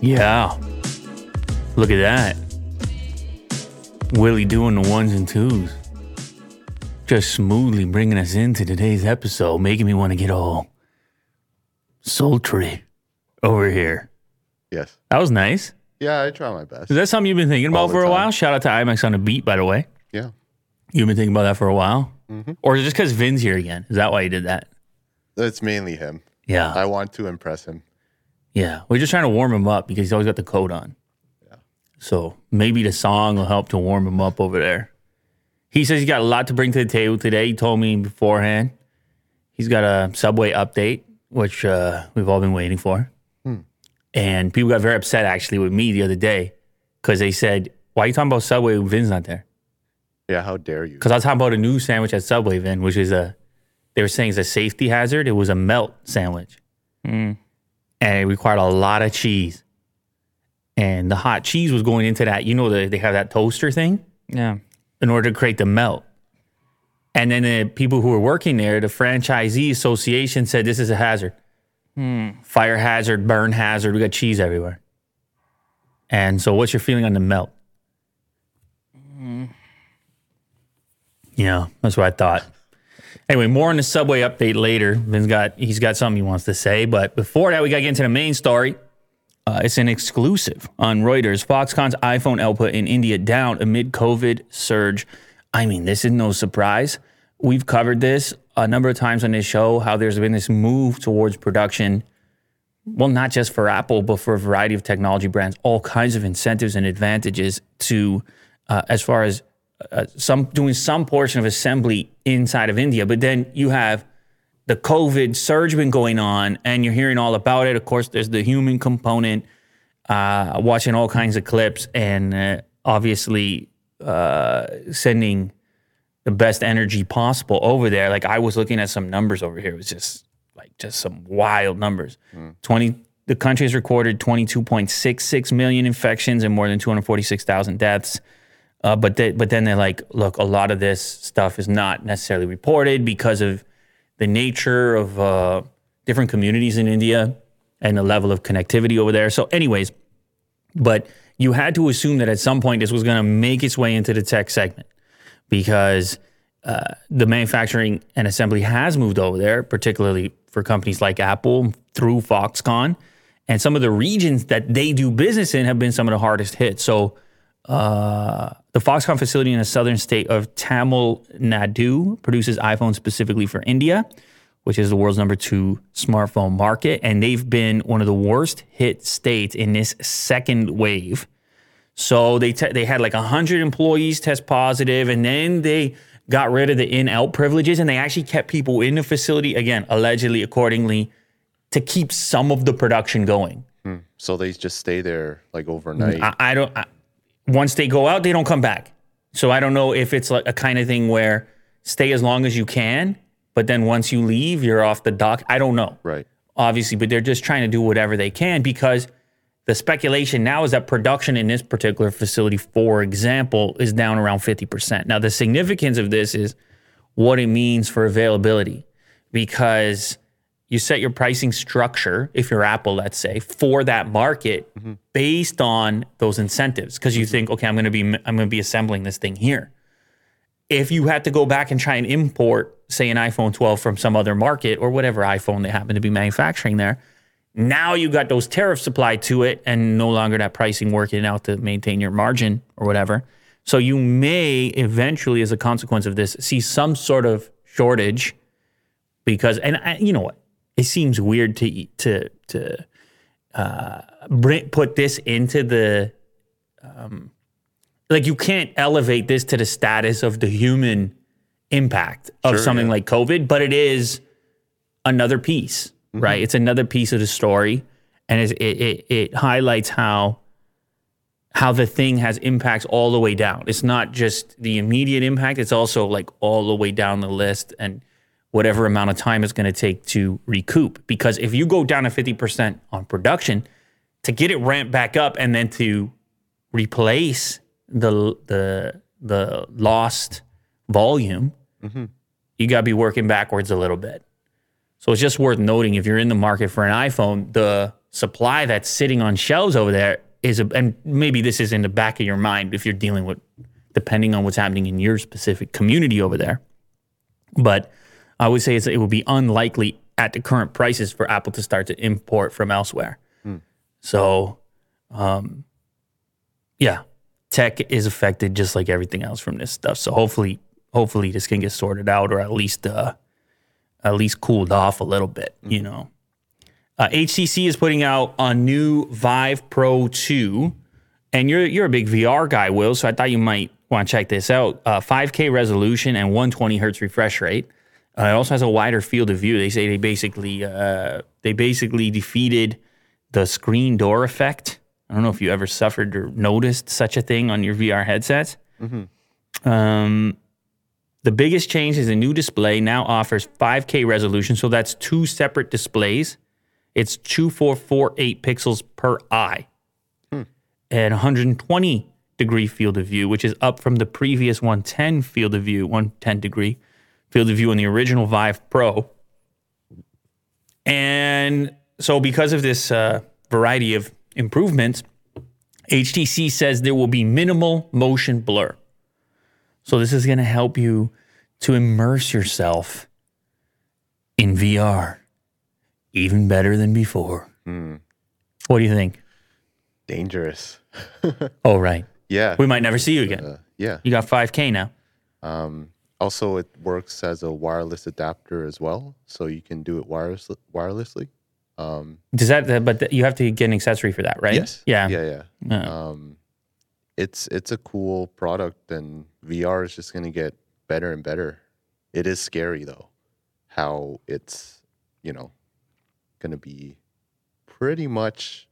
Yeah. Look at that. Willie doing the ones and twos. Just smoothly bringing us into today's episode, making me want to get all sultry over here. Yes. That was nice. Yeah, I try my best. Is that something you've been thinking All about the for a time. while? Shout out to IMAX on the beat, by the way. Yeah. You've been thinking about that for a while? Mm-hmm. Or is it just because Vin's here again? Is that why you did that? It's mainly him. Yeah. I want to impress him. Yeah, we're just trying to warm him up because he's always got the coat on. Yeah. So maybe the song will help to warm him up over there. He says he's got a lot to bring to the table today. He told me beforehand. He's got a Subway update, which uh, we've all been waiting for. And people got very upset actually with me the other day because they said, "Why are you talking about Subway when Vin's not there?" Yeah, how dare you? Because I was talking about a new sandwich at Subway, Vin, which is a, they were saying it's a safety hazard. It was a melt sandwich. And it required a lot of cheese. And the hot cheese was going into that, you know, the, they have that toaster thing Yeah. in order to create the melt. And then the people who were working there, the franchisee association said this is a hazard. Hmm. Fire hazard, burn hazard. We got cheese everywhere. And so, what's your feeling on the melt? Mm-hmm. Yeah, that's what I thought. Anyway, more on the subway update later. Vin's got he's got something he wants to say, but before that, we got to get into the main story. Uh, it's an exclusive on Reuters. Foxconn's iPhone output in India down amid COVID surge. I mean, this is no surprise. We've covered this a number of times on this show. How there's been this move towards production. Well, not just for Apple, but for a variety of technology brands, all kinds of incentives and advantages to, uh, as far as uh, some doing some portion of assembly inside of India. But then you have the COVID surge been going on, and you're hearing all about it. Of course, there's the human component. Uh, watching all kinds of clips, and uh, obviously uh, sending the best energy possible over there. Like I was looking at some numbers over here. It was just like just some wild numbers. Twenty. The country has recorded 22.66 million infections and more than 246,000 deaths. Uh, but they, but then they're like, look, a lot of this stuff is not necessarily reported because of the nature of uh, different communities in India and the level of connectivity over there. So, anyways, but you had to assume that at some point this was going to make its way into the tech segment because uh, the manufacturing and assembly has moved over there, particularly for companies like Apple through Foxconn. And some of the regions that they do business in have been some of the hardest hit. So, uh, the Foxconn facility in the southern state of Tamil Nadu produces iPhones specifically for India, which is the world's number two smartphone market. And they've been one of the worst hit states in this second wave. So they te- they had like 100 employees test positive, and then they got rid of the in out privileges, and they actually kept people in the facility, again, allegedly, accordingly, to keep some of the production going. Hmm. So they just stay there like overnight. I, I don't. I, once they go out, they don't come back. So I don't know if it's like a kind of thing where stay as long as you can, but then once you leave, you're off the dock. I don't know, right. obviously, but they're just trying to do whatever they can because the speculation now is that production in this particular facility, for example, is down around 50%. Now, the significance of this is what it means for availability because you set your pricing structure, if you're Apple, let's say, for that market mm-hmm. based on those incentives. Because you mm-hmm. think, okay, I'm going to be I'm going to be assembling this thing here. If you had to go back and try and import, say, an iPhone 12 from some other market or whatever iPhone they happen to be manufacturing there, now you got those tariffs applied to it, and no longer that pricing working out to maintain your margin or whatever. So you may eventually, as a consequence of this, see some sort of shortage because, and I, you know what, it seems weird to to to uh, put this into the um, like you can't elevate this to the status of the human impact of Sure, something yeah. like COVID, but it is another piece, right? It's another piece of the story, and it's, it it it highlights how how the thing has impacts all the way down. It's not just the immediate impact; it's also like all the way down the list and whatever amount of time it's going to take to recoup. Because if you go down to fifty percent on production, to get it ramped back up and then to replace the the the lost volume, mm-hmm. you got to be working backwards a little bit. So it's just worth noting if you're in the market for an iPhone, the supply that's sitting on shelves over there is a, and maybe this is in the back of your mind if you're dealing with depending on what's happening in your specific community over there. But I would say it's, it would be unlikely at the current prices for Apple to start to import from elsewhere. So, um, yeah, tech is affected just like everything else from this stuff. So hopefully, hopefully this can get sorted out or at least, uh, at least cooled off a little bit. You know, uh, HTC is putting out a new Vive Pro 2, and you're you're a big VR guy, Will. So I thought you might want to check this out. Uh, 5K resolution and 120 hertz refresh rate. Uh, it also has a wider field of view. They say they basically uh, they basically defeated the screen door effect. I don't know if you ever suffered or noticed such a thing on your VR headsets. Um, the biggest change is a new display now offers 5K resolution, so that's two separate displays. It's 2448 pixels per eye and 120 degree field of view, which is up from the previous 110 field of view, 110 degree field of view in the original Vive Pro. And so, because of this uh, variety of improvements, HTC says there will be minimal motion blur. So, this is going to help you to immerse yourself in VR even better than before. What do you think? Dangerous. Oh, right. Yeah. We might never see you again. Uh, yeah. You got 5K now. Um, also, it works as a wireless adapter as well, so you can do it wireless wirelessly. Um, Does that, but you have to get an accessory for that, right? yes. Yeah. Yeah. Yeah. Um, it's it's a cool product, and VR is just going to get better and better. It is scary though, how it's you know going to be pretty much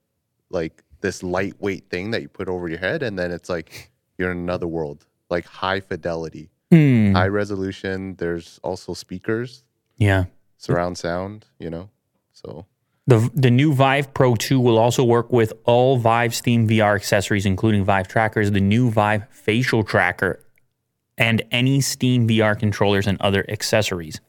like this lightweight thing that you put over your head, and then it's like you're in another world, like high fidelity, Hmm. high resolution. There's also speakers, Yeah. surround sound. You know, so The, the new Vive Pro 2 will also work with all Vive Steam VR accessories, including Vive trackers, the new Vive facial tracker, and any Steam VR controllers and other accessories.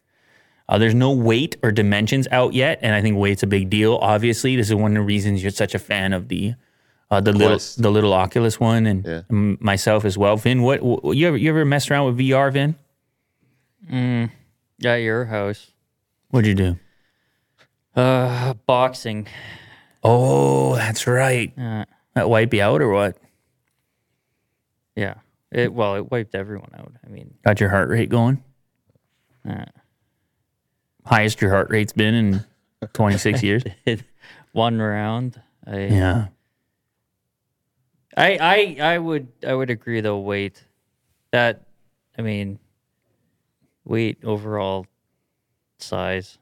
Uh, there's no weight or dimensions out yet, and I think weight's a big deal. Obviously, this is one of the reasons you're such a fan of the uh, the little the little Oculus one, and Yeah. m- myself as well. Vin, what, what you ever you ever messed around with VR, Vin? At your house. What'd you do? Uh, boxing. Oh, that's right. Uh, That wipe you out or what? yeah. It well, it wiped everyone out. I mean, Got your heart rate going? uh, Highest your heart rate's been in 26 years? one round. I, Yeah. I, I, I would, I would agree though. Weight, that, I mean, weight overall size.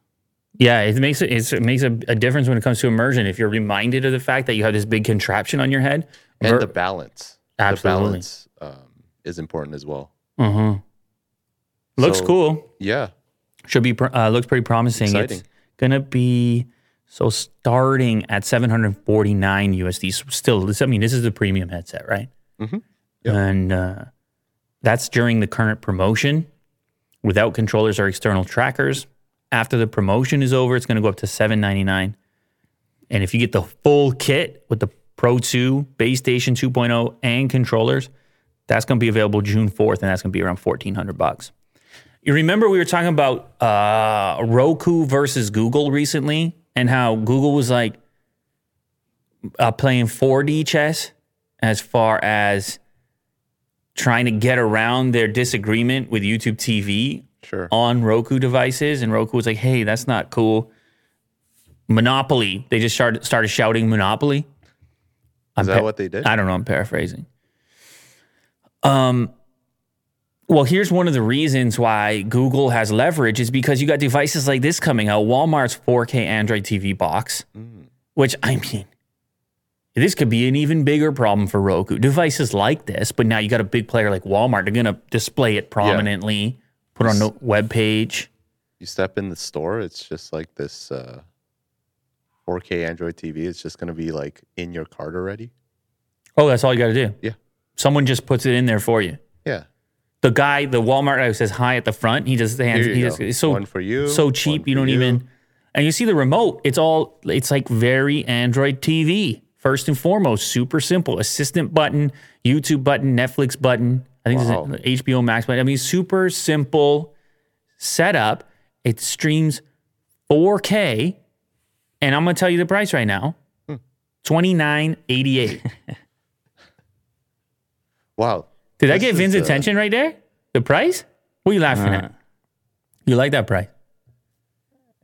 Yeah, it makes it, it's, it makes a, a difference when it comes to immersion. If you're reminded of the fact that you have this big contraption on your head, and ver- the balance, Absolutely. the balance um, is important as well. uh-huh. looks So- cool. Yeah, Should be pr- uh, looks pretty promising. It's gonna be so starting at 749 USD. Still, this, I mean, this is the premium headset, right? Mhm. Yep. And uh, that's during the current promotion, without controllers or external trackers. After the promotion is over, it's gonna go up to 799. And if you get the full kit with the Pro 2, base station 2.0, and controllers, that's going to be available June 4th, and that's going to be around 1400 bucks. You remember we were talking about uh, Roku versus Google recently, and how Google was like uh, playing 4D chess as far as trying to get around their disagreement with YouTube TV sure. on Roku devices, and Roku was like, "Hey, that's not cool." Monopoly. They just started started shouting Monopoly. Is that pa- what they did? I don't know. I'm paraphrasing. Um. Well, here's one of the reasons why Google has leverage is because you got devices like this coming out. Walmart's 4K Android TV box, which I mean, this could be an even bigger problem for Roku. Devices like this, but now you got a big player like Walmart. They're gonna display it prominently, put on the web page. you step in the store, it's just like this uh, 4K Android TV. It's just going to be like in your cart already. Oh, that's all you got to do. Yeah. Someone just puts it in there for you. The guy, the Walmart guy who says hi at the front, he just hands. He just it's so one for you. so cheap. You don't even. And you see the remote, it's all, it's like very Android TV. First and foremost, super simple. Assistant button, YouTube button, Netflix button. I think Wow. it's an HBO Max button. I mean, super simple setup. It streams 4K. And I'm going to tell you the price right now hmm. twenty nine eighty eight. Wow. Did that get is, Vin's uh, attention right there? The price? What are you laughing at? You like that price?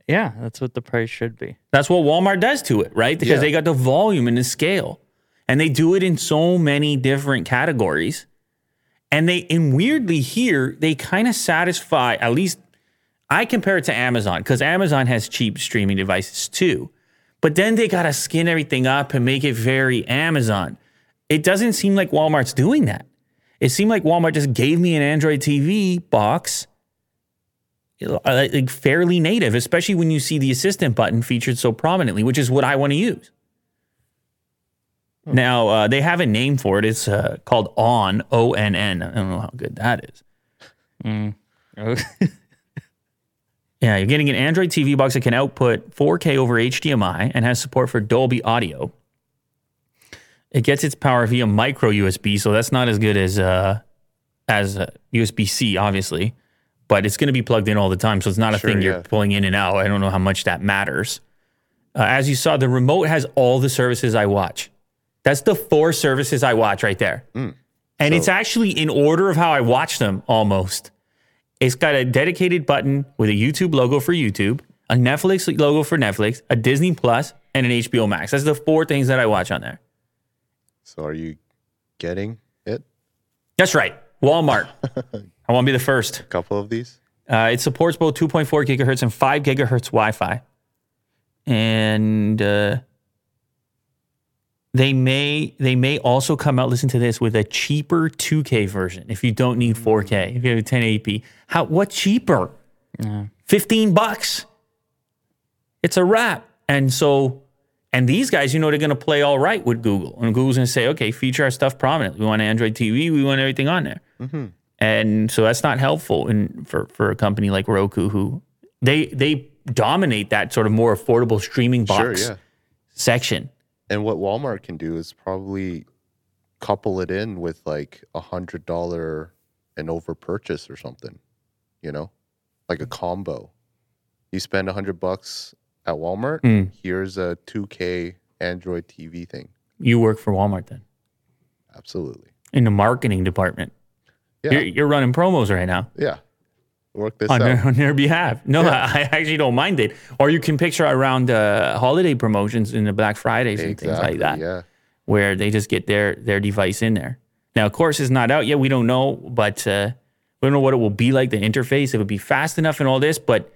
Yeah, that's what the price should be. That's what Walmart does to it, right? Because Yeah. they got the volume and the scale. And they do it in so many different categories. And they and weirdly here, they kind of satisfy, at least I compare it to Amazon, because Amazon has cheap streaming devices too. But then they gotta skin everything up and make it very Amazon. It doesn't seem like Walmart's doing that. It seemed like Walmart just gave me an Android TV box uh, like fairly native, especially when you see the assistant button featured so prominently, which is what I want to use. Now uh, they have a name for it. It's uh, called On O N N. I don't know how good that is. Oh, Yeah, you're getting an Android TV box that can output 4K over HDMI and has support for Dolby Audio. It gets its power via micro USB, so that's not as good as uh, as uh, USB C, obviously, but it's going to be plugged in all the time, so it's not a Sure, thing you're pulling in and out. I don't know how much that matters. Uh, as you saw, the remote has all the services I watch. That's the four services I watch right there, and it's actually in order of how I watch them almost. It's got a dedicated button with a YouTube logo for YouTube, a Netflix logo for Netflix, a Disney Plus, and an HBO Max. That's the four things that I watch on there. So are you getting it? That's right. Walmart. I want to be the first. A couple of these? Uh, it supports both 2.4 gigahertz and 5 gigahertz Wi Fi. And uh, they may they may also come out, listen to this, with a cheaper 2K version if you don't need 4K, if you have a 1080p. How what cheaper? 15 bucks. It's a wrap. And so and these guys, you know, they're going to play all right with Google. And Google's going to say, okay, feature our stuff prominently. We want Android TV. We want everything on there. Mm-hmm. And so that's not helpful in, for, for a company like Roku, who they they dominate that sort of more affordable streaming Sure, box yeah. section. And what Walmart can do is probably couple it in with like a hundred dollar and over purchase or something, you know, like a combo. You spend a hundred bucks at Walmart. Mm. Here's a 2K Android TV thing. You work for Walmart then Absolutely. in the marketing department. Yeah. You're, you're running promos right now. Yeah. Work this on out. their, on their behalf. No, I, I actually don't mind it. Or you can picture around uh, holiday promotions in the Black Fridays and things like that, Yeah. where they just get their their device in there. Now, of course, it's not out yet. We don't know, but uh, we don't know what it will be like. The interface, if it would be fast enough and all this. But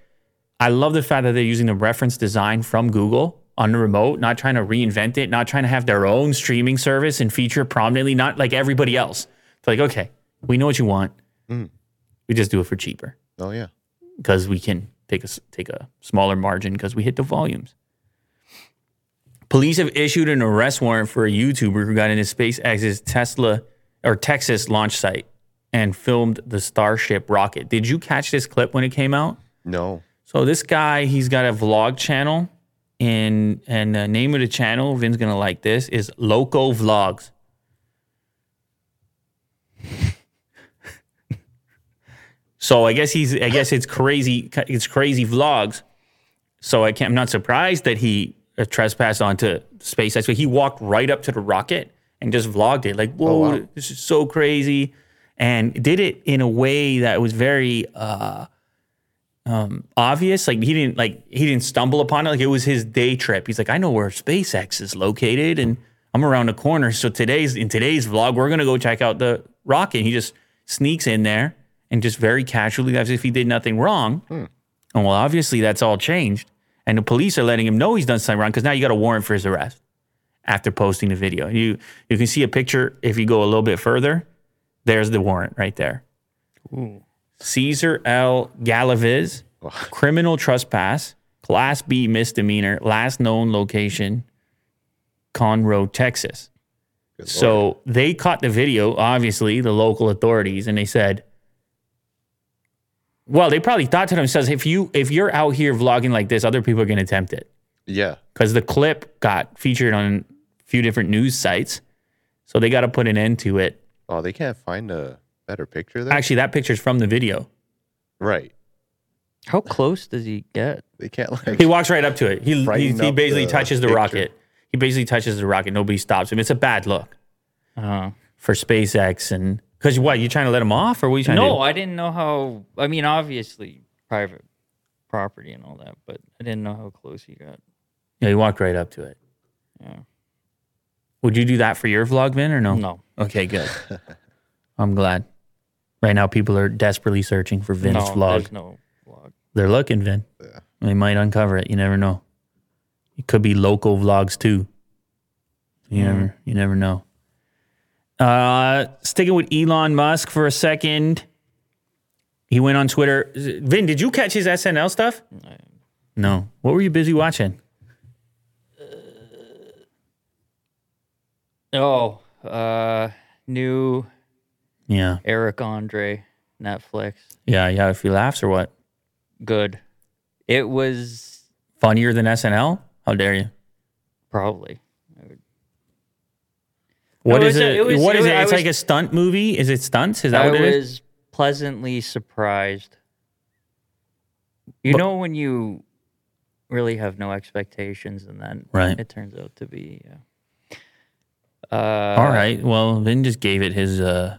I love the fact that they're using the reference design from Google on the remote, not trying to reinvent it, not trying to have their own streaming service and feature prominently, not like everybody else. It's like, okay, we know what you want. Mm. We just do it for cheaper Oh yeah. because we can take a take a smaller margin because we hit the volumes. Police have issued an arrest warrant for a YouTuber who got into SpaceX's Tesla or Texas launch site and filmed the Starship rocket. Did you catch this clip when it came out? No. So this guy, he's got a vlog channel, and and the name of the channel, Vin's gonna like this, is Loco Vlogs. so I guess he's, I guess it's crazy, it's crazy vlogs. So I can't, I'm not surprised that he uh, trespassed onto SpaceX. But he walked right up to the rocket and just vlogged it, like, whoa, wow. this is so crazy, and did it in a way that was very. uh Um, obvious. Like he didn't like he didn't stumble upon it. Like it was his day trip. He's like, I know where SpaceX is located, and I'm around the corner. So today's in today's vlog, we're gonna go check out the rocket. He just sneaks in there and just very casually, as if he did nothing wrong. Hmm. And well, obviously that's all changed, and the police are letting him know he's done something wrong because now you got a warrant for his arrest after posting the video. You you can see a picture if you go a little bit further. There's the warrant right there. Caesar L. Galaviz, oh. criminal trespass, class B misdemeanor, last known location, Conroe, Texas. Good So they caught the video, obviously, the local authorities, and they said, Well, they probably thought to themselves, if you if you're out here vlogging like this, other people are gonna attempt it. Yeah. Because the clip got featured on a few different news sites. So they gotta put an end to it. Oh, they can't find a better picture there. Actually, that picture's from the video. right. How close does he get? They can't like. He walks right up to it. He he, he basically the touches the picture. rocket. He basically touches the rocket. Nobody stops him. It's a bad look Uh, for SpaceX and because what you trying to let him off or what are you trying to no, do? I didn't know how. I mean, obviously private property and all that, but I didn't know how close he got. Yeah, he walked right up to it. Yeah. Would you do that for your vlog, Vin, or no? No, Okay, good. I'm glad. Right now, people are desperately searching for Vin's no, vlog. there's no vlog. They're looking, Vin. Yeah. They might uncover it. You never know. It could be local vlogs too. You never, you never know. Uh, sticking with Elon Musk for a second. He went on Twitter. Vin, did you catch his SNL stuff? No. What were you busy watching? Oh, uh, new Yeah, Eric Andre Netflix. yeah, yeah. If he laughs or what? Good. It was Funnier than SNL? How dare you? probably. What No, is it? it was- what it is was- it? It's was- like a stunt movie. Is it stunts? Is that I what it is? was pleasantly surprised. You But- know when you really have no expectations and then Right. it turns out to be. Yeah. Uh, All right. Well, Vin just gave it his. uh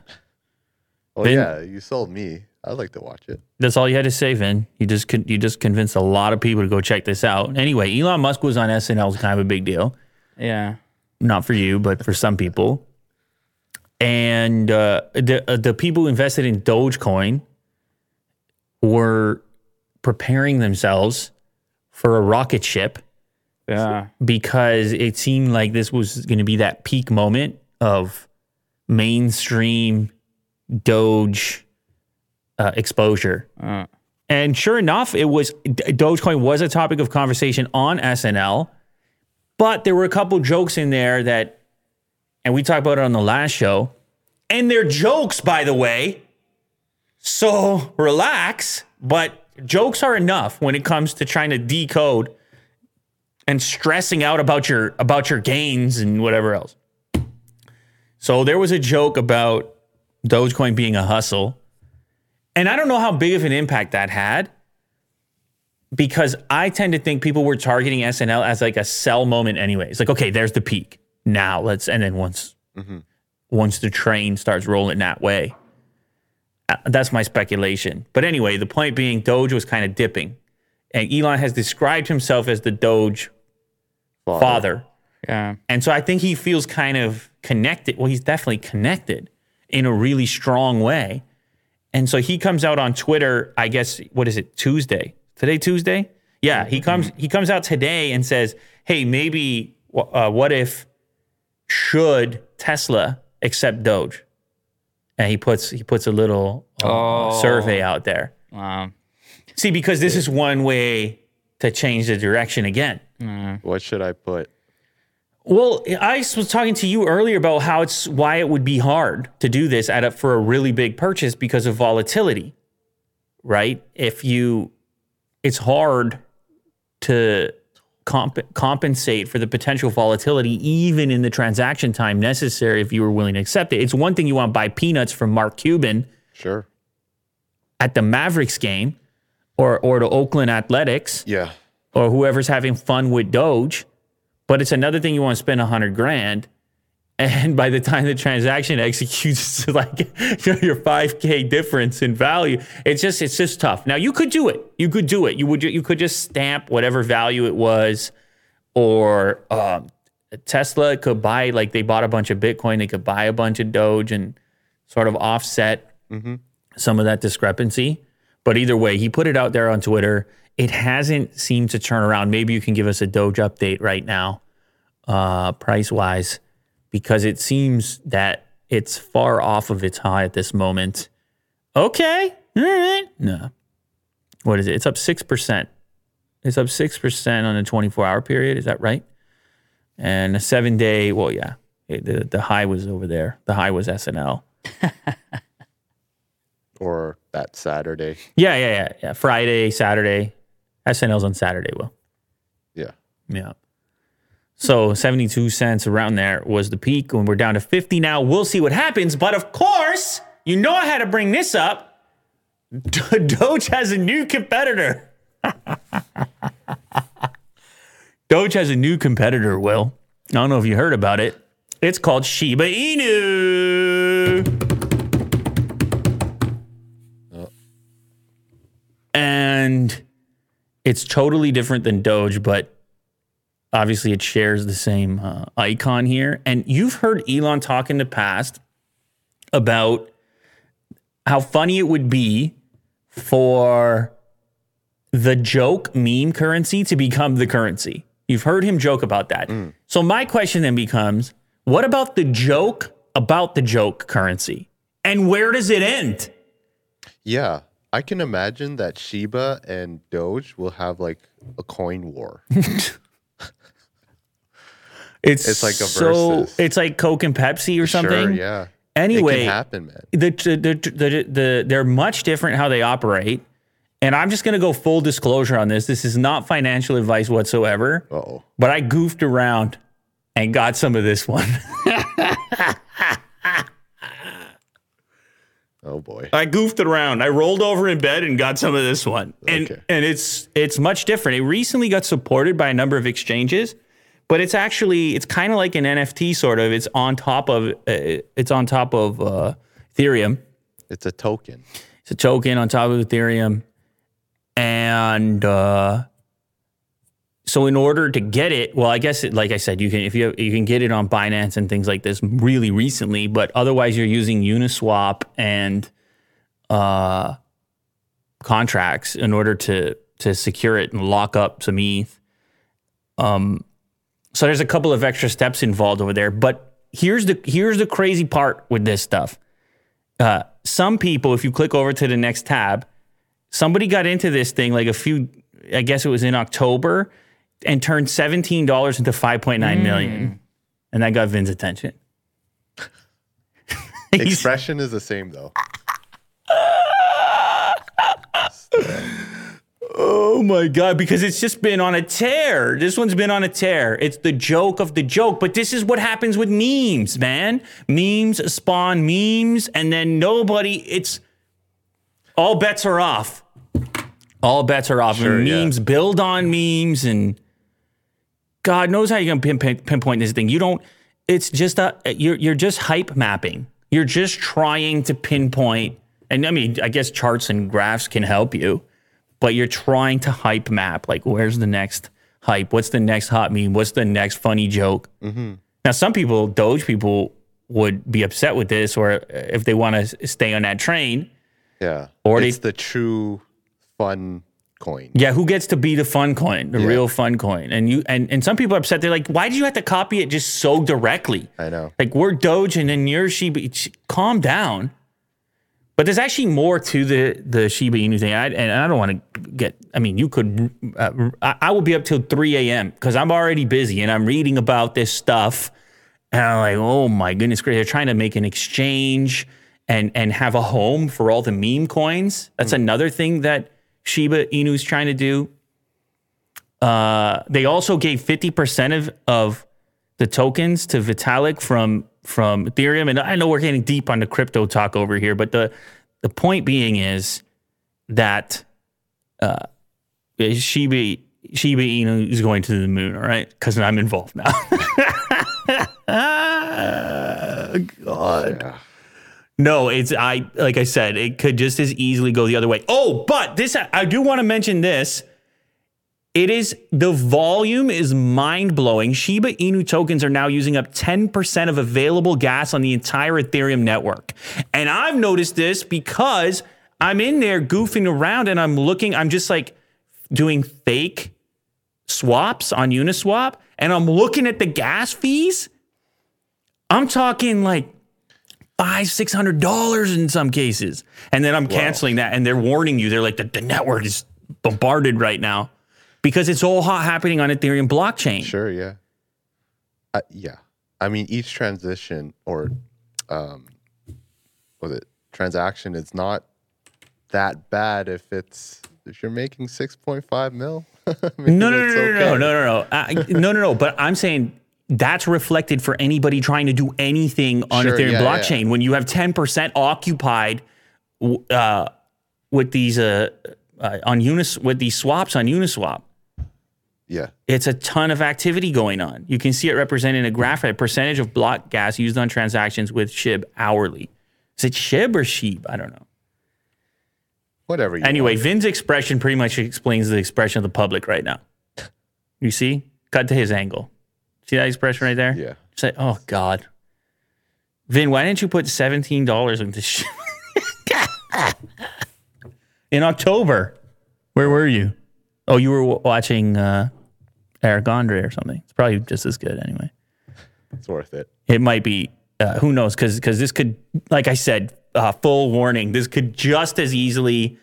Oh Vin- yeah, you sold me. I'd like to watch it. That's all you had to say, Vin. You just con- you just convinced a lot of people to go check this out. Anyway, Elon Musk was on SNL is kind of a big deal. Yeah. Not for you, but for some people. And uh, the uh, the people who invested in Dogecoin were preparing themselves for a rocket ship Yeah. because it seemed like this was going to be that peak moment of mainstream Doge uh, exposure. Uh, And sure enough, it was Dogecoin was a topic of conversation on SNL, but there were a couple jokes in there that, and we talked about it on the last show, and they're jokes, by the way. So relax, but jokes are enough when it comes to trying to decode and stressing out about your about your gains and whatever else. So there was a joke about Dogecoin being a hustle. And I don't know how big of an impact that had because I tend to think people were targeting SNL as like a sell moment anyway. It's like, okay, there's the peak. Now let's, and then once, once the train starts rolling that way, uh, that's my speculation. But anyway, the point being, Doge was kind of dipping. And Elon has described himself as the Doge father. yeah. And so I think he feels kind of connected. Well, he's definitely connected in a really strong way. And so he comes out on Twitter, I guess, what is it, Tuesday? Today, Tuesday? Yeah, he comes he comes out today and says, "Hey, maybe uh, what if should Tesla accept Doge?" And he puts he puts a little uh, Oh. survey out there. Um, See, because this is one way to change the direction again. What should I put? Well, I was talking to you earlier about how it's why it would be hard to do this at a, for a really big purchase because of volatility, right? If you, it's hard to comp- compensate for the potential volatility, even in the transaction time necessary if you were willing to accept it. It's one thing you want to buy peanuts from Mark Cuban Sure. at the Mavericks game, or or the Oakland Athletics, Yeah. or whoever's having fun with Doge. But it's another thing you want to spend a hundred grand. And by the time the transaction executes, it's like you know, your 5K difference in value. It's just it's just tough. Now you could do it. You could do it. You would you could just stamp whatever value it was, or um, Tesla could buy like they bought a bunch of Bitcoin. They could buy a bunch of Doge and sort of offset some of that discrepancy. But either way, he put it out there on Twitter. It hasn't seemed to turn around. Maybe you can give us a Doge update right now, uh, price wise, because it seems that it's far off of its high at this moment. Okay. All right. No. What is it? It's up 6%. It's up 6% on a 24 hour period. Is that right? And a seven day, well, yeah, it, the, the high was over there. The high was SNL. Or that Saturday. Yeah, yeah, yeah, yeah. Friday, Saturday. SNL's on Saturday, Will. Yeah. Yeah. So 72 cents around there was the peak. When we're down to 50 now, we'll see what happens. But of course, you know I had to bring this up. Doge has a new competitor. Doge has a new competitor, Will. I don't know if you heard about it. It's called Shiba Inu. It's totally different than Doge, but obviously it shares the same uh, icon here. And you've heard Elon talk in the past about how funny it would be for the joke meme currency to become the currency. You've heard him joke about that. So my question then becomes what about the joke about the joke currency? And where does it end? Yeah. I can imagine that Shiba and Doge will have like a coin war. It's, It's like a so versus. it's like Coke and Pepsi or something. Sure, yeah. Anyway, it can happen, man. the, the, the, the, the, they're much different how they operate. And I'm just going to go full disclosure on this. This is not financial advice whatsoever, Oh, but I goofed around and got some of this one. oh boy. I goofed around. I rolled over in bed and got some of this one. And Okay. and it's it's much different. It recently got supported by a number of exchanges, but it's actually it's kind of like an NFT sort of. It's on top of uh, it's on top of uh, Ethereum. It's a token. It's a token on top of Ethereum. And uh, so in order to get it, well, I guess it, like I said, you can if you you can get it on Binance and things like this really recently, but otherwise you're using Uniswap and uh, contracts in order to to secure it and lock up some ETH. Um, so there's a couple of extra steps involved over there, but here's the here's the crazy part with this stuff uh, some people, if you click over to the next tab, somebody got into this thing like a few, I guess it was in October, and turned seventeen dollars into five point nine hmm. million, and that got Vin's attention. Expression is the same though. oh my god! Because it's just been on a tear. This one's been on a tear. It's the joke of the joke. But this is what happens with memes, man. Memes spawn memes, and then nobody. It's all bets are off. All bets are off. Sure, and yeah. memes build on memes, and God knows how you're gonna pinpoint, pinpoint this thing. You don't. It's just a you're you're just hype mapping. You're just trying to pinpoint. And I mean, I guess charts and graphs can help you, but you're trying to hype map. Like, where's the next hype? What's the next hot meme? What's the next funny joke? Mm-hmm. Now, some people, Doge people, would be upset with this, or if they want to stay on that train, Yeah. Or they- it's the true fun coin. Yeah, who gets to be the fun coin, the real fun coin? And you and, and some people are upset. They're like, why did you have to copy it just so directly? I know. Like we're Doge and then you're Shiba. Sh- Calm down. But there's actually more to the the Shiba Inu thing. I, and I don't want to get. I mean, you could. Uh, I, I will be up till 3 a.m. because I'm already busy and I'm reading about this stuff. And I'm like, oh my goodness gracious! They're trying to make an exchange and and have a home for all the meme coins. That's another thing that Shiba Inu's trying to do. Uh, they also gave 50% of, of the tokens to Vitalik from from Ethereum. And I know we're getting deep on the crypto talk over here, but the the point being is that uh, Shiba Shiba Inu is going to the moon. All right, because I'm involved now. God. Yeah. No, it's I like I said, it could just as easily go the other way. Oh, but this I do want to mention this. It is the volume is mind blowing. Shiba Inu tokens are now using up 10% of available gas on the entire Ethereum network. And I've noticed this because I'm in there goofing around and I'm looking, I'm just like doing fake swaps on Uniswap and I'm looking at the gas fees. I'm talking like five, six hundred dollars in some cases. And then I'm canceling that. And they're warning you. They're like, the, the network is bombarded right now because it's all hot happening on Ethereum blockchain. Sure, yeah. Uh, yeah. I mean, each transition or um, was it transaction is not that bad if it's if you're making 6.5 mil. No, no, no, no, no, no, no, no, no, uh, no, no, no. But I'm saying that's reflected for anybody trying to do anything on Sure, Ethereum yeah, yeah. blockchain. When you have 10% occupied uh, with these uh, uh, on Unis with these swaps on Uniswap, Yeah. it's a ton of activity going on. You can see it represented in a graph a percentage of block gas used on transactions with SHIB hourly. Is it SHIB or SHIB? I don't know. Whatever. You Anyway, want. Vin's expression pretty much explains the expression of the public right now. You see? Cut to his angle. See that expression right there? Yeah. Say, oh God. Vin, why didn't you put seventeen dollars into this shit? In October. Where were you? Oh, you were w- watching uh, Eric Andre or something. It's probably just as good anyway. It's worth it. It might be. Uh, who knows? Because this could, like I said, uh, full warning. This could just as easily,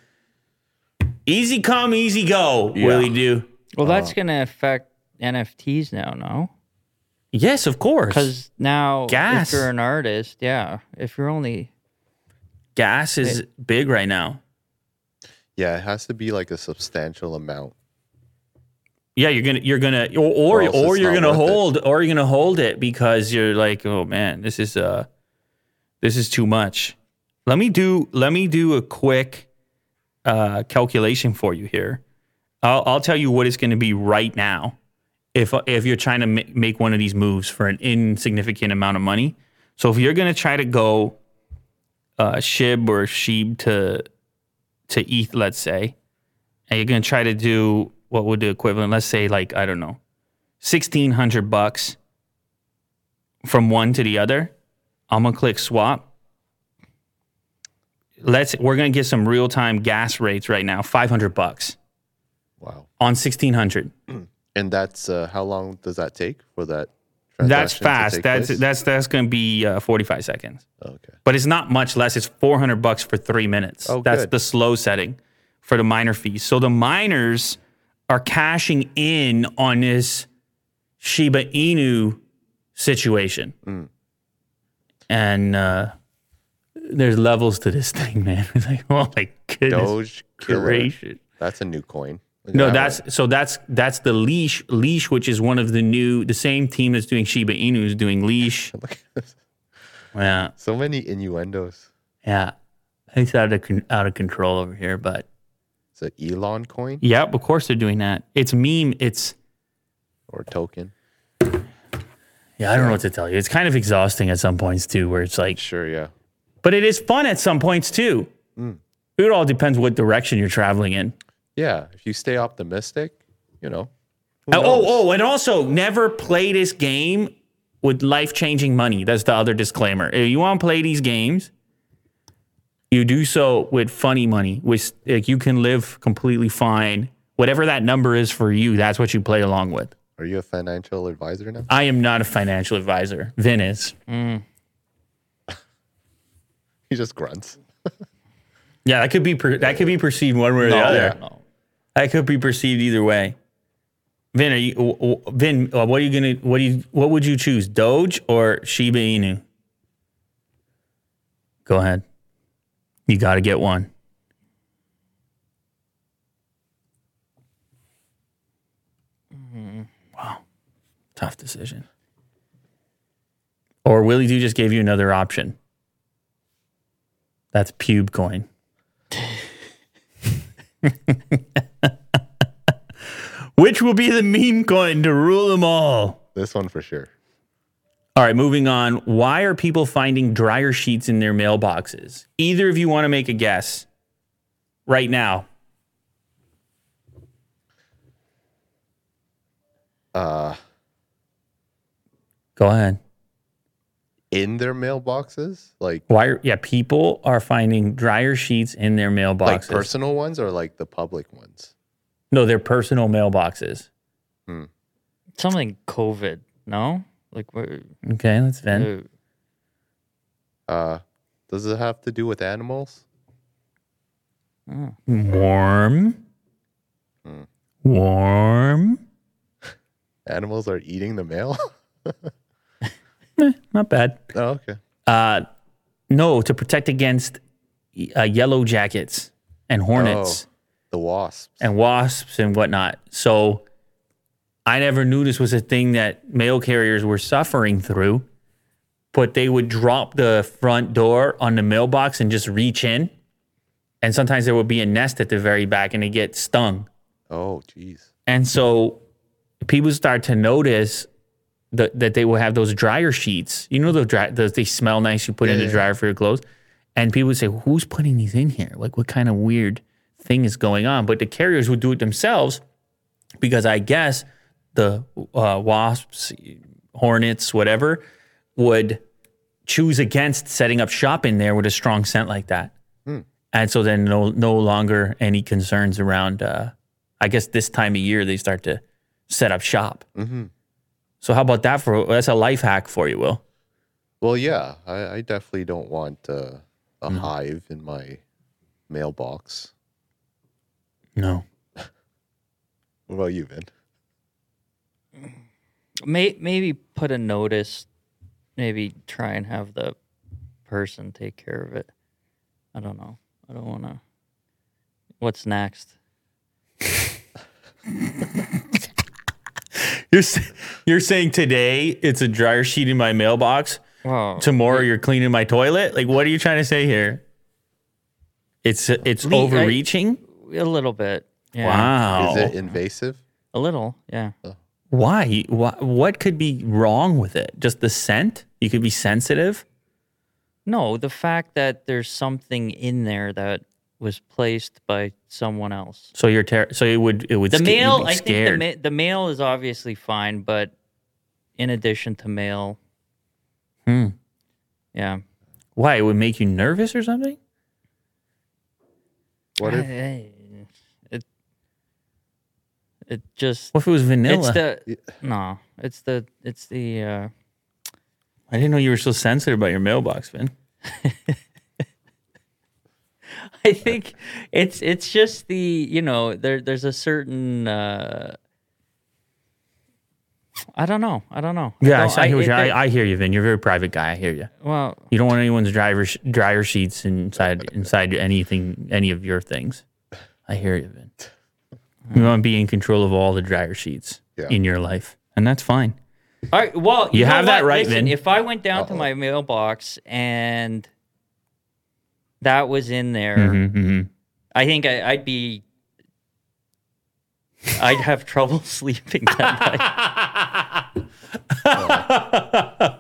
easy come, easy go. Yeah. Willie do. Well, that's going to affect NFTs now, no? Yes, of course. Because now, Gas. if you're an artist, yeah, if you're only gas is big right now. Yeah, it has to be like a substantial amount. Yeah, you're gonna you're gonna or or, Or or you're gonna worth it. hold or you're gonna hold it because you're like, oh man, this is uh this is too much. Let me do let me do a quick uh calculation for you here. I'll I'll tell you what it's gonna be right now if if you're trying to make one of these moves for an insignificant amount of money. So if you're gonna try to go uh shib or sheeb to to ETH, let's say, and you're gonna try to do what would the equivalent, let's say like, I don't know, sixteen hundred bucks from one to the other, I'm gonna click swap. Let's we're gonna get some real time gas rates right now, five hundred bucks Wow. on sixteen hundred. And that's uh, how long does that take for that? That's transaction to fast. That's place? that's that's gonna be uh, forty five seconds. okay. But it's not much less. It's 400 bucks for three minutes. Oh, That's good. the slow setting for the miner fees. So the miners are cashing in on this Shiba Inu situation. Mm. And uh, there's levels to this thing, man. It's like, oh my goodness Doge killer. gracious. That's a new coin. No, that that's so that's that's the leash leash, which is one of the new the same team that's doing Shiba Inu is doing leash. one. Look at this. Yeah. So many innuendos. Yeah. It's out of con- out of control over here, but It's an Elon coin yeah, of course they're doing that. It's meme. It's or token. yeah, I don't know what to tell you. It's kind of exhausting at some points too, where it's like, Sure, yeah. but it is fun at some points too. Mm. It all depends what direction you're traveling in. Yeah. If you stay optimistic, you know. Oh, oh, oh, and also never play this game with life changing money. That's the other disclaimer. If you want to play these games, you do so with funny money, which like you can live completely fine. Whatever that number is for you, that's what you play along with. Are you a financial advisor now? I am not a financial advisor. Vin is. Mm. He just grunts. Yeah, that could be per- that could be perceived one way or the other. no. That could be perceived either way. Vin, are you Vin? uh, What are you gonna? What do you? What would you choose, Doge or Shiba Inu? Go ahead. You got to get one. Wow, tough decision. Or Willie Do just gave you another option. That's pube coin. Which will be the meme coin to rule them all? This one for sure. All right, moving on. Why are people finding dryer sheets in their mailboxes? Either of you want to make a guess right now? Uh, Go ahead. In their mailboxes, like Why? Are, yeah, people are finding dryer sheets in their mailboxes. like personal ones or like the public ones. no, their personal mailboxes. Hmm. Something COVID, no? Like, where, Okay, let's vent. uh, Uh, does it have to do with animals? Warm. Warm. Animals are eating the mail. Not bad. oh, okay. Uh, no, to protect against uh, yellow jackets. and hornets Oh, the wasps. and wasps and whatnot. So I never knew this was a thing that mail carriers were suffering through. But they would drop the front door on the mailbox and just reach in. And sometimes there would be a nest at the very back and they get stung. Oh, jeez. And so people start to notice that, that they will have those dryer sheets. You know, the dry, those, they smell nice. You put in the dryer for your clothes. And people would say, who's putting these in here? Like, what kind of weird thing is going on? But the carriers would do it themselves because I guess the uh, wasps, hornets, whatever, would choose against setting up shop in there with a strong scent like that. And so then no no longer any concerns around. Uh, I guess this time of year they start to set up shop. Mm-hmm. So how about that for that's a life hack for you, Will? Well, yeah, I, I definitely don't want uh, a hive in my mailbox. No. What about you, Vin? May, maybe put a notice. Maybe try and have the person take care of it. I don't know. I don't want to. What's next? You're you're saying today it's a dryer sheet in my mailbox. Well, Tomorrow you're cleaning my toilet. Like what are you trying to say here? It's it's Le- I- overreaching. a little bit. Yeah. Wow. Is it invasive? A little. Yeah. Oh. Why? What? What could be wrong with it? Just the scent? You could be sensitive. No, the fact that there's something in there that was placed by someone else. So you're ter- so it would it would The sca- you'd mail, I think the, ma- the mail is obviously fine, but in addition to mail, Hmm. yeah. Why? It would make you nervous or something? What if it it just What if it was vanilla? it's the no, it's the it's the uh I didn't know you were so sensitive about your mailbox, Vin. I think it's it's just the you know there there's a certain uh I don't know I don't know Yeah, I, don't- I, hear, it- you- there- I, I hear you, Vin. You're a very private guy. I hear you. well You don't want anyone's driver sh- dryer sheets inside inside anything, any of your things. I hear you, Vin. You want to be in control of all the dryer sheets Yeah. in your life, and that's fine. All right. Well, you, You know have that right, Listen, Vin. If I went down to my mailbox and that was in there, Mhm, mhm. I think I, I'd be. I'd have trouble sleeping that night.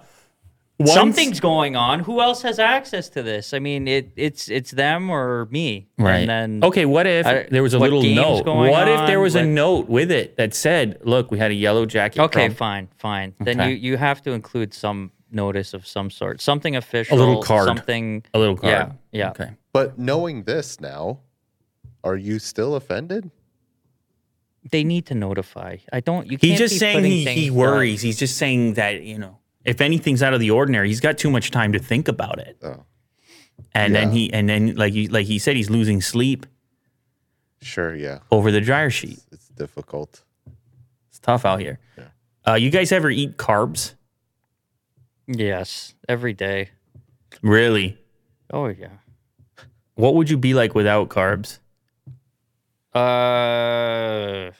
Once- Something's going on. Who else has access to this? I mean, it, it's it's them or me. Right. And then okay, what if I- there was a little note? What if there on? was a What- note with it that said, "Look, we had a yellow jacket." Okay, fine, fine. Then Okay. you you have to include some notice of some sort, something official, a little card. something. a little card. Yeah, yeah. Okay. But knowing this now, are you still offended? They need to notify. I don't. You. He's can't just be saying putting he, things he down. worries. He's just saying that you know, if anything's out of the ordinary, he's got too much time to think about it, Oh, and then he and then like you like he said, he's losing sleep sure, yeah. over the dryer sheet. It's difficult. It's tough out here. Uh, you guys ever eat carbs? Yes, every day. Really? Oh yeah. What would you be like without carbs? Uh,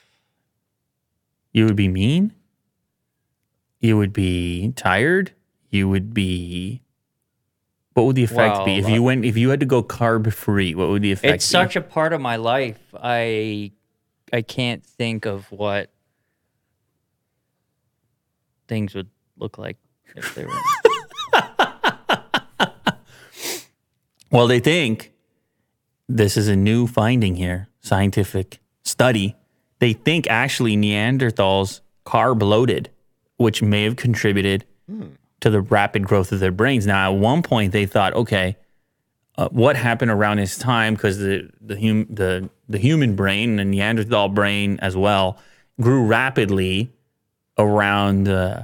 You would be mean. You would be tired. You would be. What would the effect be Well, if you went? If you had to go carb free, what would the effect? Be? It's be? such a part of my life. I I can't think of what things would look like if they were. Well, they think this is a new finding here, scientific study. They think actually Neanderthals carb loaded, which may have contributed to the rapid growth of their brains. Now, at one point, they thought, okay, uh, what happened around this time? Because the the, hum, the the human brain and Neanderthal brain as well grew rapidly around. Uh,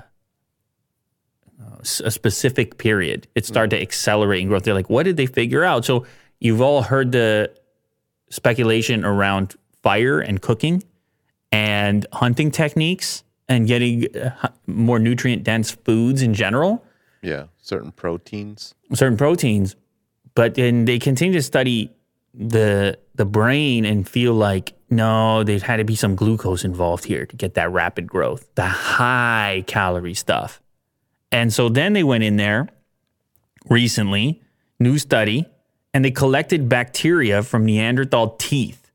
a specific period, it started to accelerate in growth. They're like, what did they figure out? So you've all heard the speculation around fire and cooking and hunting techniques and getting uh, more nutrient dense foods in general, Yeah, certain proteins. certain proteins. But then they continue to study the the brain and feel like no, there had to be some glucose involved here to get that rapid growth, the high calorie stuff. And so then they went in there recently, new study, and they collected bacteria from Neanderthal teeth.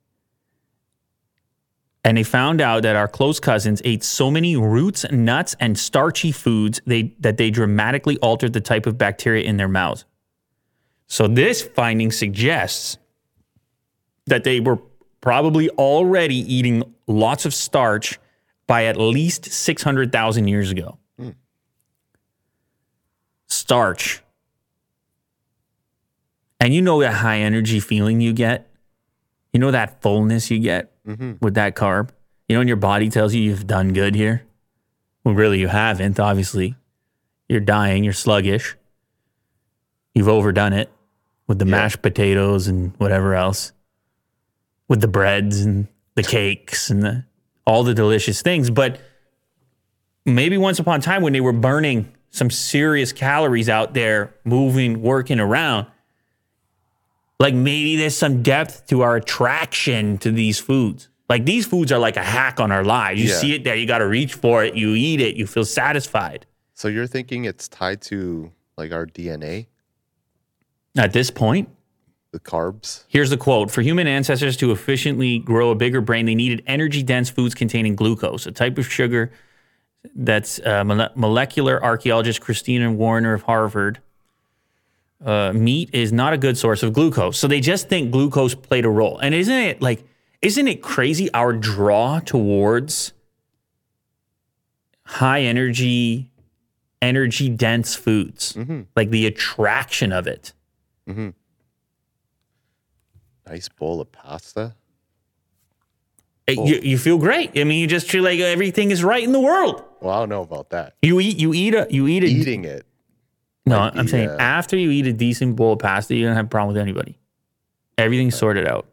And they found out that our close cousins ate so many roots, nuts, and starchy foods they, that they dramatically altered the type of bacteria in their mouths. So this finding suggests that they were probably already eating lots of starch by at least 600,000 years ago. Starch. And you know that high energy feeling you get? You know that fullness you get mm-hmm. with that carb? You know, when your body tells you you've done good here? Well, really, you haven't, obviously. You're dying, you're sluggish. You've overdone it with the mashed potatoes and whatever else, with the breads and the cakes and the, all the delicious things. But maybe once upon a time when they were burning some serious calories out there, moving, working around, like maybe there's some depth to our attraction to these foods. Like these foods are like a hack on our lives. You Yeah. see it there, you got to reach for it, you eat it, you feel satisfied. So you're thinking it's tied to like our DNA, At this point, the carbs? Here's the quote For human ancestors to efficiently grow a bigger brain, they needed energy dense foods containing glucose, a type of sugar that's uh, mole- molecular archaeologist Christina Warinner of Harvard. Uh, meat is not a good source of glucose. So they just think glucose played a role. And isn't it like, isn't it crazy our draw towards high energy, energy dense foods? Like the attraction of it. Nice bowl of pasta. It- You, you feel great. I mean, you just feel like everything is right in the world. Well, I don't know about that. You eat, you eat a, you eat a. Eating it. no, might I'm be, saying uh, after you eat a decent bowl of pasta, you don't have a problem with anybody. Everything's sorted out.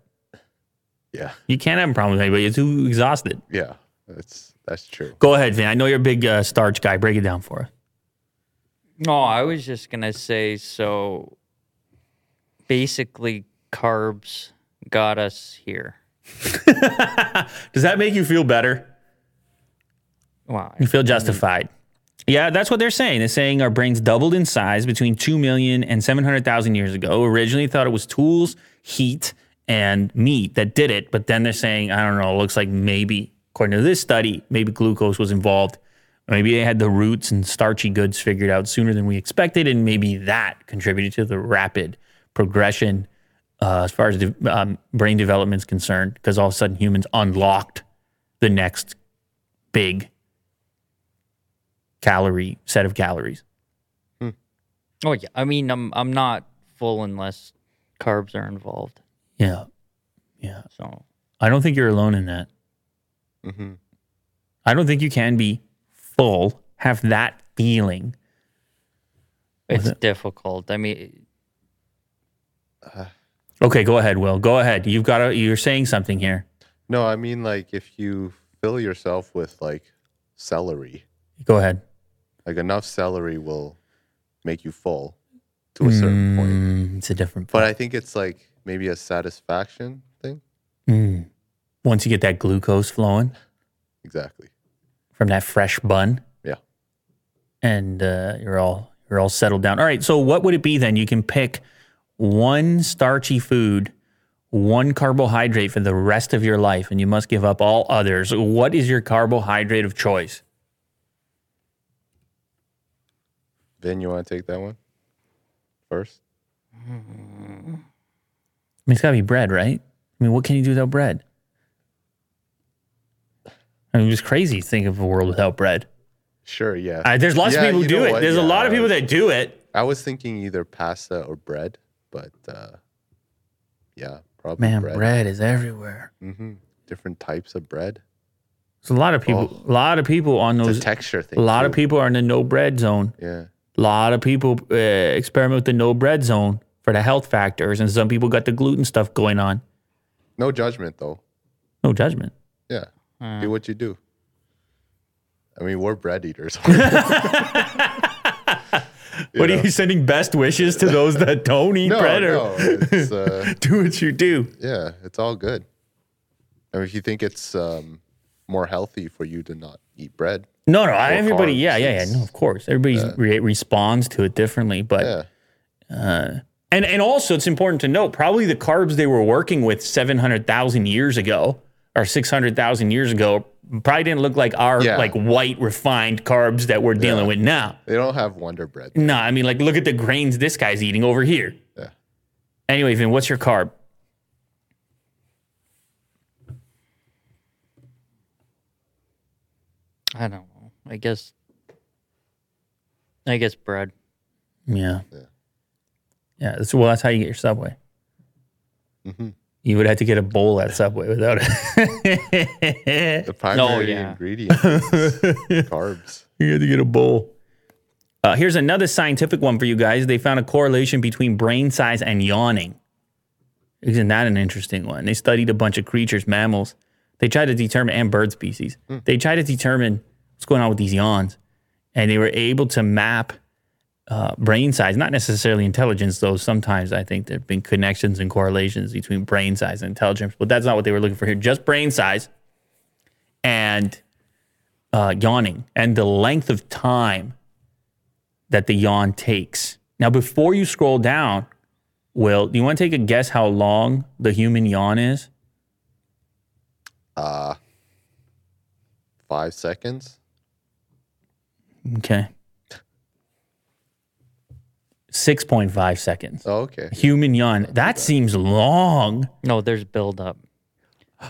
Yeah. You can't have a problem with anybody. You're too exhausted. Yeah. That's that's true. Go ahead, Vin. I know you're a big uh, starch guy. Break it down for us. No, I was just gonna say so. Basically, carbs got us here. Does that make you feel better? Wow. You feel justified. Yeah, that's what they're saying. They're saying our brains doubled in size between 2 million and 700,000 years ago. Originally thought it was tools, heat, and meat that did it. But then they're saying, I don't know, it looks like maybe, according to this study, maybe glucose was involved. Maybe they had the roots and starchy goods figured out sooner than we expected. And maybe that contributed to the rapid progression uh, as far as de- um, brain development is concerned, because all of a sudden humans unlocked the next big calorie set of calories. Oh yeah. I mean, I'm I'm not full unless carbs are involved. Yeah. Yeah. So I don't think you're alone in that. hmm I don't think you can be full, have that feeling. it's it? difficult. I mean, Okay, go ahead, Will. Go ahead. You've got to, you're saying something here. No, I mean like if you fill yourself with like celery, Go ahead. like enough celery will make you full to a certain point. Mm, it's a different But I think it's like maybe a satisfaction thing. Mm. Once you get that glucose flowing Exactly. from that fresh bun Yeah. and uh, you're all you're all settled down. All right, so what would it be then? You can pick one starchy food, one carbohydrate for the rest of your life, and you must give up all others. What is your carbohydrate of choice? Ben, you want to take that one first? I mean, it's got to be bread, right? I mean, what can you do without bread? I mean, it's crazy to think of a world without bread. Sure. Yeah. Uh, there's lots Yeah, of people who do it. what? There's a lot of people that do it. I was thinking either pasta or bread, but uh, yeah, probably Man, bread. bread is everywhere. hmm Different types of bread. There's a lot of people. A lot of people on It's those. a texture thing. A lot of people are in the no bread zone. Yeah. A lot of people uh, experiment with the no bread zone for the health factors, and some people got the gluten stuff going on. No judgment though. No judgment. Yeah. Do what you do. I mean, we're bread eaters. What know? are you sending best wishes to those that don't eat No, bread? Or no, it's uh, do what you do. yeah, it's all good. I mean, if you think it's um, more healthy for you to not eat bread, No, no. Everybody, yeah, yeah, yeah. No, of course. Everybody re- responds to it differently, but yeah, and and also it's important to note probably the carbs they were working with seven hundred thousand years ago or six hundred thousand years ago probably didn't look like our Yeah. like white refined carbs that we're dealing Yeah. with now. they don't have Wonder Bread. No, I mean like look at the grains this guy's eating over here. Yeah. Anyway, Vin, what's your carb? I don't know. I guess. I guess bread. Yeah. Yeah. Yeah. That's, well, that's how you get your Subway. hmm You would have to get a bowl at Subway without it. The primary yeah. ingredient is carbs. You had to get a bowl. Uh, here's another scientific one for you guys. They found a correlation between brain size and yawning. Isn't that an interesting one? They studied a bunch of creatures, mammals. They tried to determine, and bird species. They tried to determine what's going on with these yawns. And they were able to map uh, brain size, not necessarily intelligence, though sometimes I think there have been connections and correlations between brain size and intelligence, but that's not what they were looking for here. Just brain size and uh, yawning and the length of time that the yawn takes. Now, before you scroll down, Will, do you want to take a guess how long the human yawn is? Uh, five seconds. Okay. 6.5 seconds. Oh, okay. Human yawn. That seems long. No, there's buildup.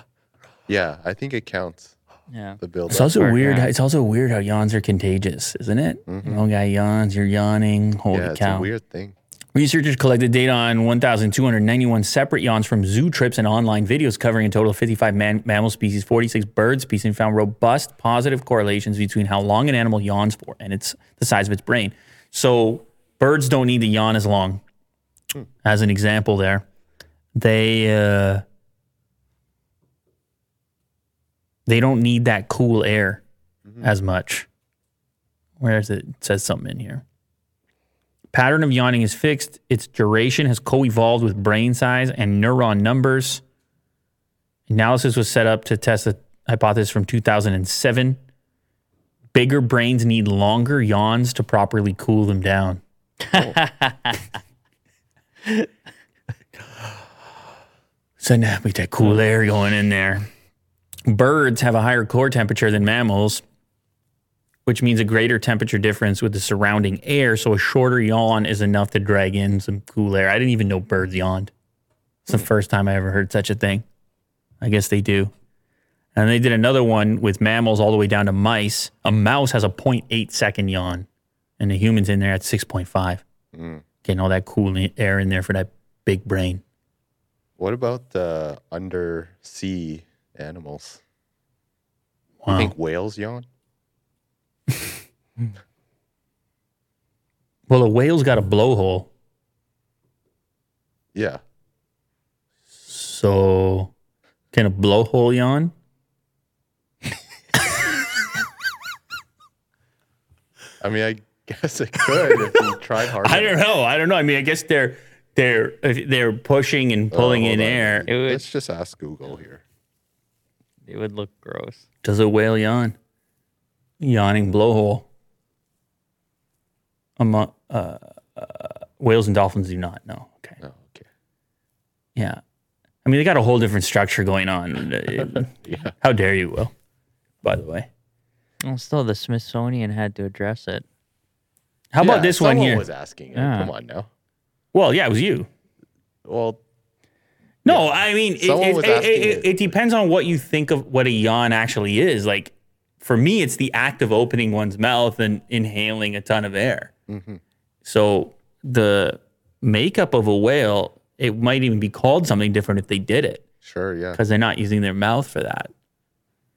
Yeah, I think it counts. Yeah. The build. It's also Or, weird. yeah. It's also weird how yawns are contagious, isn't it? Mm-hmm. One guy yawns, you're yawning. Holy yeah, it's cow. a weird thing. Researchers collected data on 1,291 separate yawns from zoo trips and online videos covering a total of 55 man- mammal species, 46 bird species, and found robust positive correlations between how long an animal yawns for and its the size of its brain. So birds don't need to yawn as long. As an example, there, they uh, they don't need that cool air as much. Where is it? It says something in here. Pattern of yawning is fixed. Its duration has co evolved with brain size and neuron numbers. Analysis was set up to test a hypothesis from 2007. Bigger brains need longer yawns to properly cool them down. So now we that cool hmm. air going in there. Birds have a higher core temperature than mammals, which means a greater temperature difference with the surrounding air. So a shorter yawn is enough to drag in some cool air. I didn't even know birds yawned. It's the first time I ever heard such a thing. I guess they do. And they did another one with mammals all the way down to mice. A mouse has a 0.8 second yawn, and the humans in there at 6.5. Getting all that cool air in there for that big brain. What about the uh, undersea animals? Wow. You think whales yawn? Well, a whale's got a blowhole. Yeah. So can a blowhole yawn? I mean, I guess it could if you tried hard. I don't know. I don't know. I mean, I guess they're they're they're pushing and Oh, pulling hold in on. air. It would, Let's just ask Google here. it would look gross. Does a whale yawn? Yawning blowhole. Among uh, uh, whales and dolphins do not. No. Okay. Oh, okay. Yeah. I mean, they got a whole different structure going on. Yeah. How dare you, Will? By the way. Well, still, the Smithsonian had to address it. How about Yeah, this one here? was asking. Yeah. Come on now. well, yeah, it was you. Well, No, I mean, it, it, it- it- it. it depends on what you think of what a yawn actually is. Like, for me, it's the act of opening one's mouth and inhaling a ton of air. Mm-hmm. So the makeup of a whale, it might even be called something different if they did it sure. Yeah. because they're not using their mouth for that.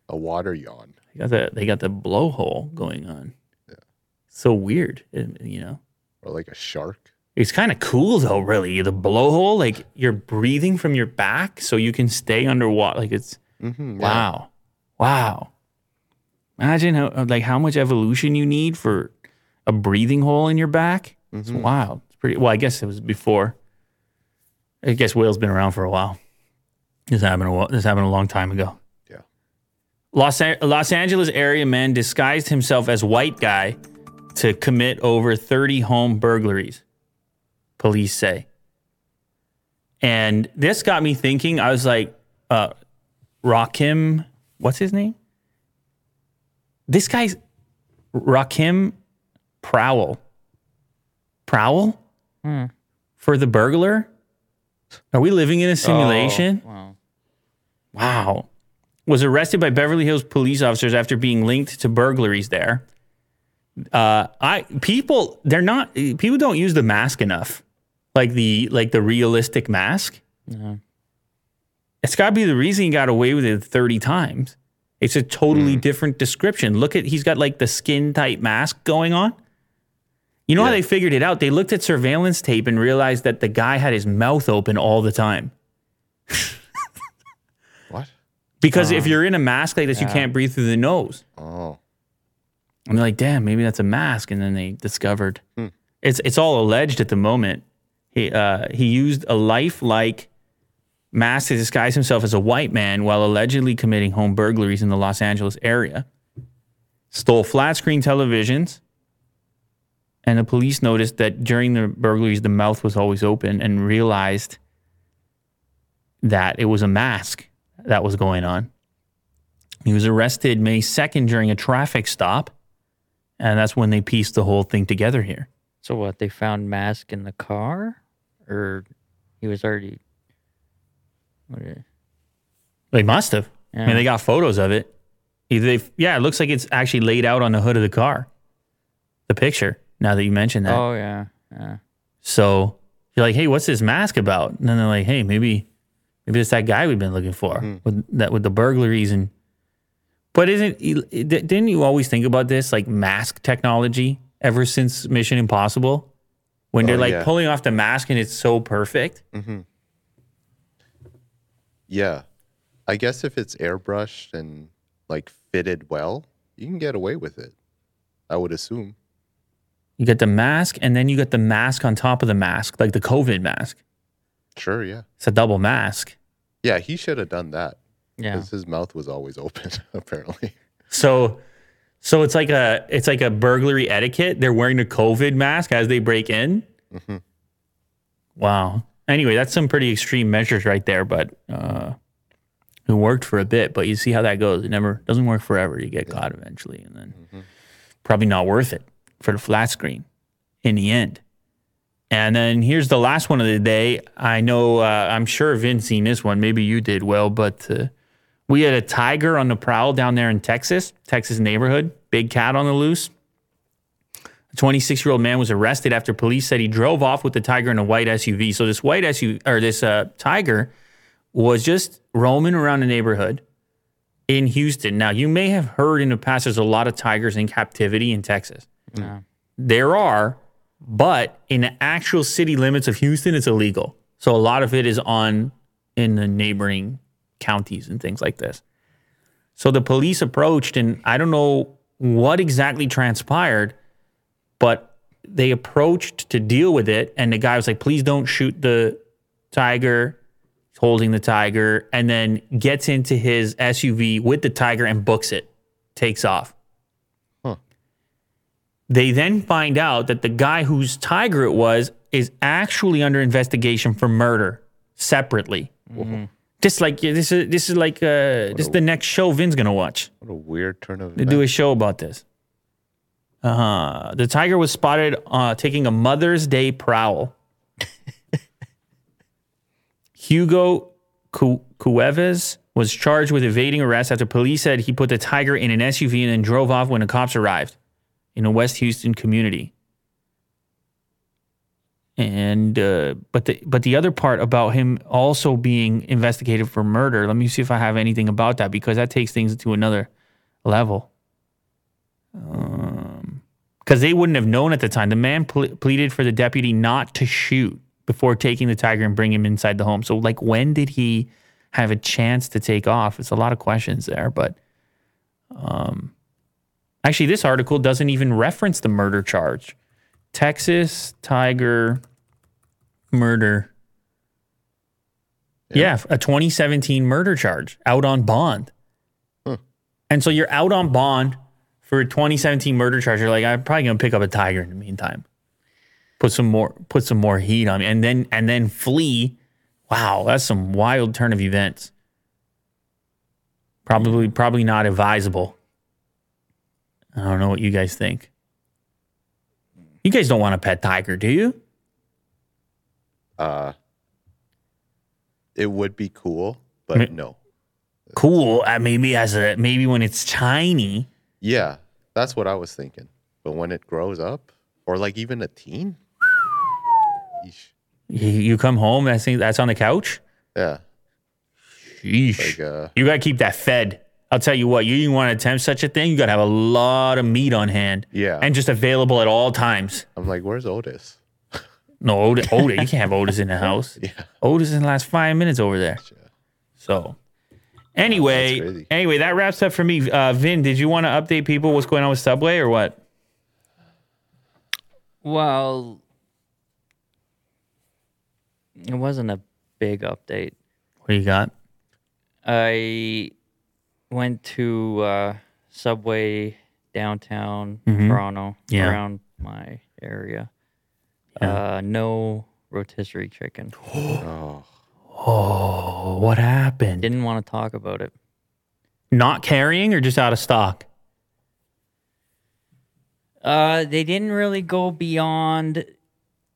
A water yawn. They got the they got the blowhole going on. So weird, you know. Or like a shark. It's kind of cool though, really. The blowhole, like you're breathing from your back, so you can stay underwater. Like it's Mm-hmm, wow, wow. Imagine how like how much evolution you need for a breathing hole in your back. It's wild. It's pretty well. I guess it was before. I guess Whale's been around for a while. This happened a while, this happened a long time ago. Yeah. Los, Los Angeles area man disguised himself as white guy to commit over 30 home burglaries, police say. And this got me thinking. I was like, uh, Rakim, what's his name? This guy's Rakim Prowl. Prowl? For the burglar? Are we living in a simulation? Oh, wow. Wow. Was arrested by Beverly Hills police officers after being linked to burglaries there. Uh, I people they're not people don't use the mask enough, like the like the realistic mask. It's got to be the reason he got away with it thirty times. It's a totally different description. Look at he's got like the skin tight mask going on. You know how they figured it out? They looked at surveillance tape and realized that the guy had his mouth open all the time. What? Because if you're in a mask like this, you can't breathe through the nose. Oh. And they're like, damn, maybe that's a mask. And then they discovered it's it's all alleged at the moment. He uh, he used a lifelike mask to disguise himself as a white man while allegedly committing home burglaries in the Los Angeles area. Stole flat screen televisions. And the police noticed that during the burglaries, the mouth was always open and realized that it was a mask that was going on. He was arrested May 2nd during a traffic stop. And that's when they pieced the whole thing together here. So what? They found mask in the car, or he was already. What They must have. I mean, they got photos of it. Either they, yeah, it looks like it's actually laid out on the hood of the car. The picture. Now that you mentioned that, Oh yeah, yeah. so you're like, hey, what's this mask about? And then they're like, hey, maybe, maybe it's that guy we've been looking for hmm. with that with the burglaries and. But isn't didn't you always think about this like mask technology ever since Mission Impossible? When they're Oh, like yeah. pulling off the mask and it's so perfect. Mm-hmm. Yeah. I guess if it's airbrushed and like fitted well, you can get away with it. I would assume. You get the mask, and then you get the mask on top of the mask, like the COVID mask. Sure, yeah. It's a double mask. Yeah, he should have done that. Yeah. Because his mouth was always open, apparently. So, so it's like a it's like a burglary etiquette. They're wearing a COVID mask as they break in. Wow. Anyway, that's some pretty extreme measures right there, but uh, it worked for a bit. But you see how that goes. It never doesn't work forever. You get caught eventually, and then probably not worth it for the flat screen in the end. And then here's the last one of the day. I know, uh, I'm sure Vince seen this one. Maybe you did well, but uh, we had a tiger on the prowl down there in Texas, Texas neighborhood, big cat on the loose. A 26 year old man was arrested after police said he drove off with the tiger in a white SUV. So this white SUV or this uh, tiger was just roaming around the neighborhood in Houston. Now you may have heard in the past there's a lot of tigers in captivity in Texas. Yeah. There are, but in the actual city limits of Houston, it's illegal. So a lot of it is on in the neighboring counties and things like this. So the police approached, and I don't know what exactly transpired, but they approached to deal with it. And the guy was like, please don't shoot the tiger, holding the tiger, and then gets into his SUV with the tiger and books it, takes off. They then find out that the guy whose tiger it was is actually under investigation for murder separately. Mm-hmm. Just like this is this is like uh, this is the next show Vin's gonna watch. What a weird turn of They events. do a show about this. Uh huh. the tiger was spotted uh, taking a Mother's Day prowl. Hugo Cu- Cuevas was charged with evading arrest after police said he put the tiger in an SUV and then drove off when the cops arrived in a West Houston community. And uh, but the but the other part about him also being investigated for murder. Let me see if I have anything about that because that takes things to another level. Because they wouldn't have known at the time. The man ple- pleaded for the deputy not to shoot before taking the tiger and bring him inside the home. So, like, when did he have a chance to take off? It's a lot of questions there, but um, Actually, this article doesn't even reference the murder charge. Texas Tiger murder. Yeah, a 2017 murder charge out on bond. And so you're out on bond for a 2017 murder charge. You're like, I'm probably gonna pick up a tiger in the meantime. Put some more put some more heat on me. And then and then flee. Wow, that's some wild turn of events. Probably probably not advisable. I don't know what you guys think. You guys don't want a pet tiger, do you? Uh, it would be cool, but no. Cool. Uh, maybe as a maybe when it's tiny. Yeah, that's what I was thinking. But when it grows up, or like even a teen. You, come home, that's that's on the couch. yeah, Sheesh. like uh, You gotta keep that fed. I'll tell you what, you want to attempt such a thing, you gotta have a lot of meat on hand. Yeah. And just available at all times. I'm like, where's Otis? No, Otis, Otis you can't have Otis in the house. Yeah, Otis in the last five minutes over there. So anyway, That's crazy. anyway, that wraps up for me. Uh, Vin, did you want to update people what's going on with Subway or what? Well, it wasn't a big update. What do you got? I went to uh, Subway downtown Mhm. Toronto, Yeah. around my area. Uh, no rotisserie chicken. oh, Oh, what happened? Didn't want to talk about it. Not carrying or just out of stock? Uh, they didn't really go beyond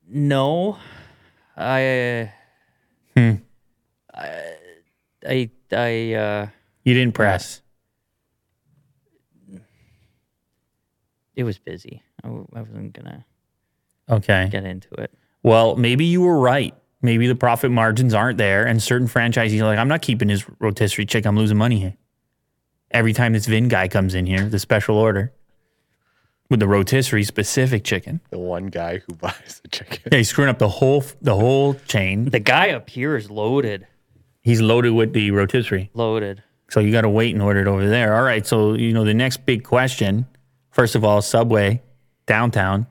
no. I, Hmm. I, I, I uh, You didn't press. it was busy. I, w- I wasn't gonna Okay. get into it. Well, maybe you were right. Maybe the profit margins aren't there, and certain franchisees are like, I'm not keeping his rotisserie chicken. I'm losing money here. Every time this Vin guy comes in here, the special order with the rotisserie specific chicken, the one guy who buys the chicken. yeah, he's screwing up the whole the whole chain. The guy up here is loaded, He's loaded with the rotisserie, loaded. So you got to wait and order it over there. All right, so you know the next big question. First of all, Subway downtown.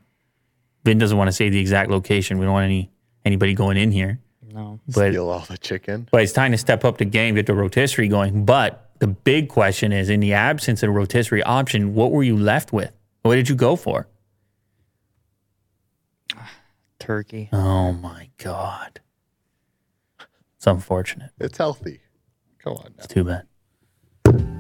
Vin doesn't want to say the exact location. We don't want any anybody going in here, No, but Steal all the chicken. But it's time to step up the game, get the rotisserie going. But the big question is in the absence of a rotisserie option, what were you left with? What did you go for? turkey. Oh my God. It's unfortunate. It's healthy. Come on now. It's too bad you.